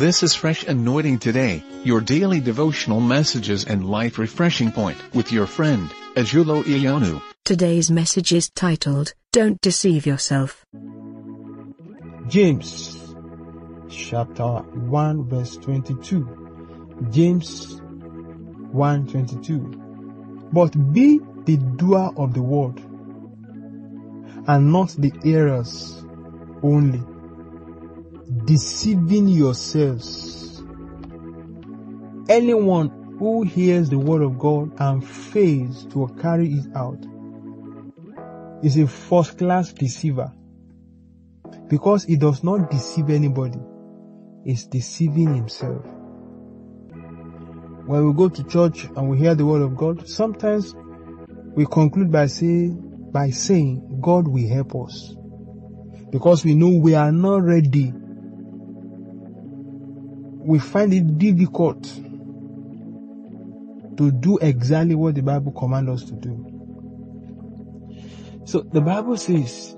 This is Fresh Anointing Today, your daily devotional messages and life refreshing point with your friend, Ajulo Ionu. Today's message is titled, Don't Deceive Yourself. James chapter 1 verse 22. James 1 22. But be the doer of the word and not the hearers only, deceiving yourselves. Anyone who hears the word of God and fails to carry it out is a first class deceiver because he does not deceive anybody, he's deceiving himself. When we go to church and we hear the word of God, sometimes we conclude by saying, by saying, God will help us. Because we know we are not ready. We find it difficult to do exactly what the Bible commands us to do. So the Bible says,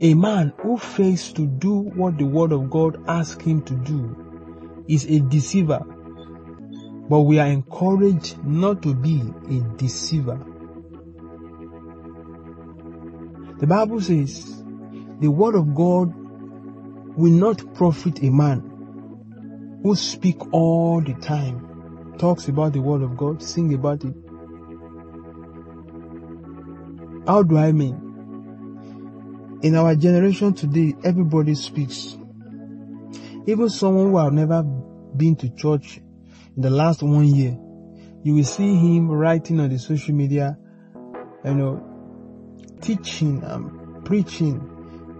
a man who fails to do what the word of God asks him to do is a deceiver. But we are encouraged not to be a deceiver. The Bible says, the word of God will not profit a man who speak all the time, talks about the word of God, sing about it. How do I mean? In our generation today, everybody speaks. Even someone who have never been to church in the last one year, you will see him writing on the social media, you know, teaching and preaching,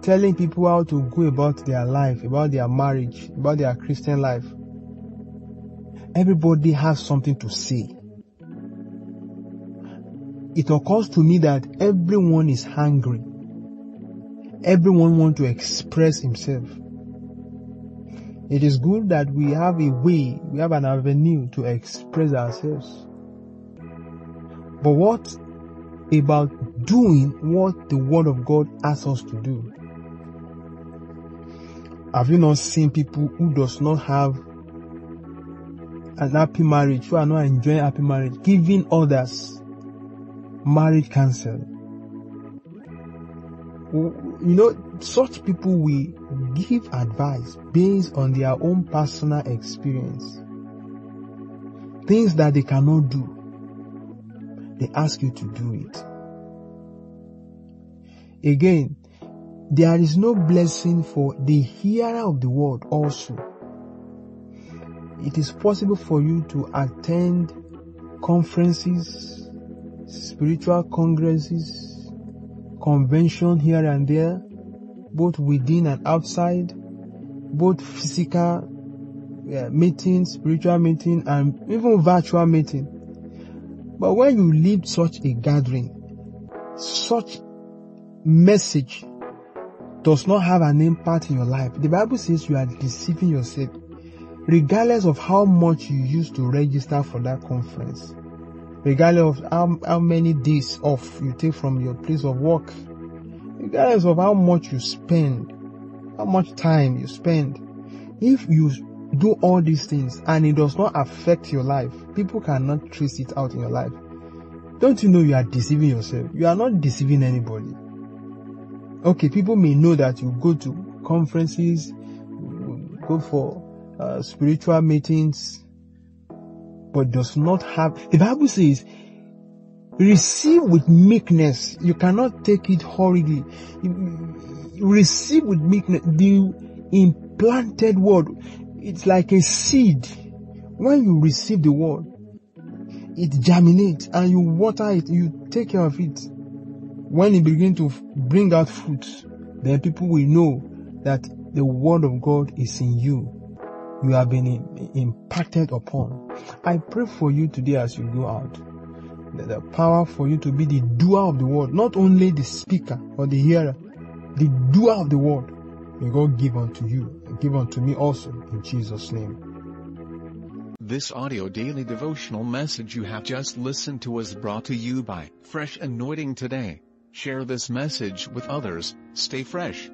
telling people how to go about their life, about their marriage, about their Christian life. Everybody has something to say. It occurs to me that everyone is hungry. Everyone wants to express himself. It is good that we have a way, we have an avenue to express ourselves. But what about doing what the Word of God asks us to do? Have you not seen people who does not have an happy marriage, who are not enjoying happy marriage, giving others marriage counsel? You know, such people will give advice based on their own personal experience. Things that they cannot do, they ask you to do it. Again, there is no blessing for the hearer of the word also. It is possible for you to attend conferences, spiritual congresses, convention here and there, both within and outside, both physical uh, meeting, spiritual meeting, and even virtual meeting. But when you leave such a gathering, such message does not have an impact in your life. The Bible says you are deceiving yourself, regardless of how much you used to register for that conference, regardless of how, how many days off you take from your place of work, regardless of how much you spend, how much time you spend. If you do all these things and it does not affect your life, people cannot trace it out in your life. Don't you know you are deceiving yourself? You are not deceiving anybody. Okay, people may know that you go to conferences, go for uh, spiritual meetings, but does not have, the Bible says, receive with meekness. You cannot take it hurriedly. Receive with meekness the implanted word. It's like a seed. When you receive the word, it germinates and you water it, you take care of it. When it begins to bring out fruit, then people will know that the word of God is in you. You have been impacted upon. I pray for you today as you go out. That the power for you to be the doer of the word, not only the speaker or the hearer, the doer of the word. May God give unto you and give unto me also in Jesus' name. This audio daily devotional message you have just listened to was brought to you by Fresh Anointing Today. Share this message with others. Stay fresh.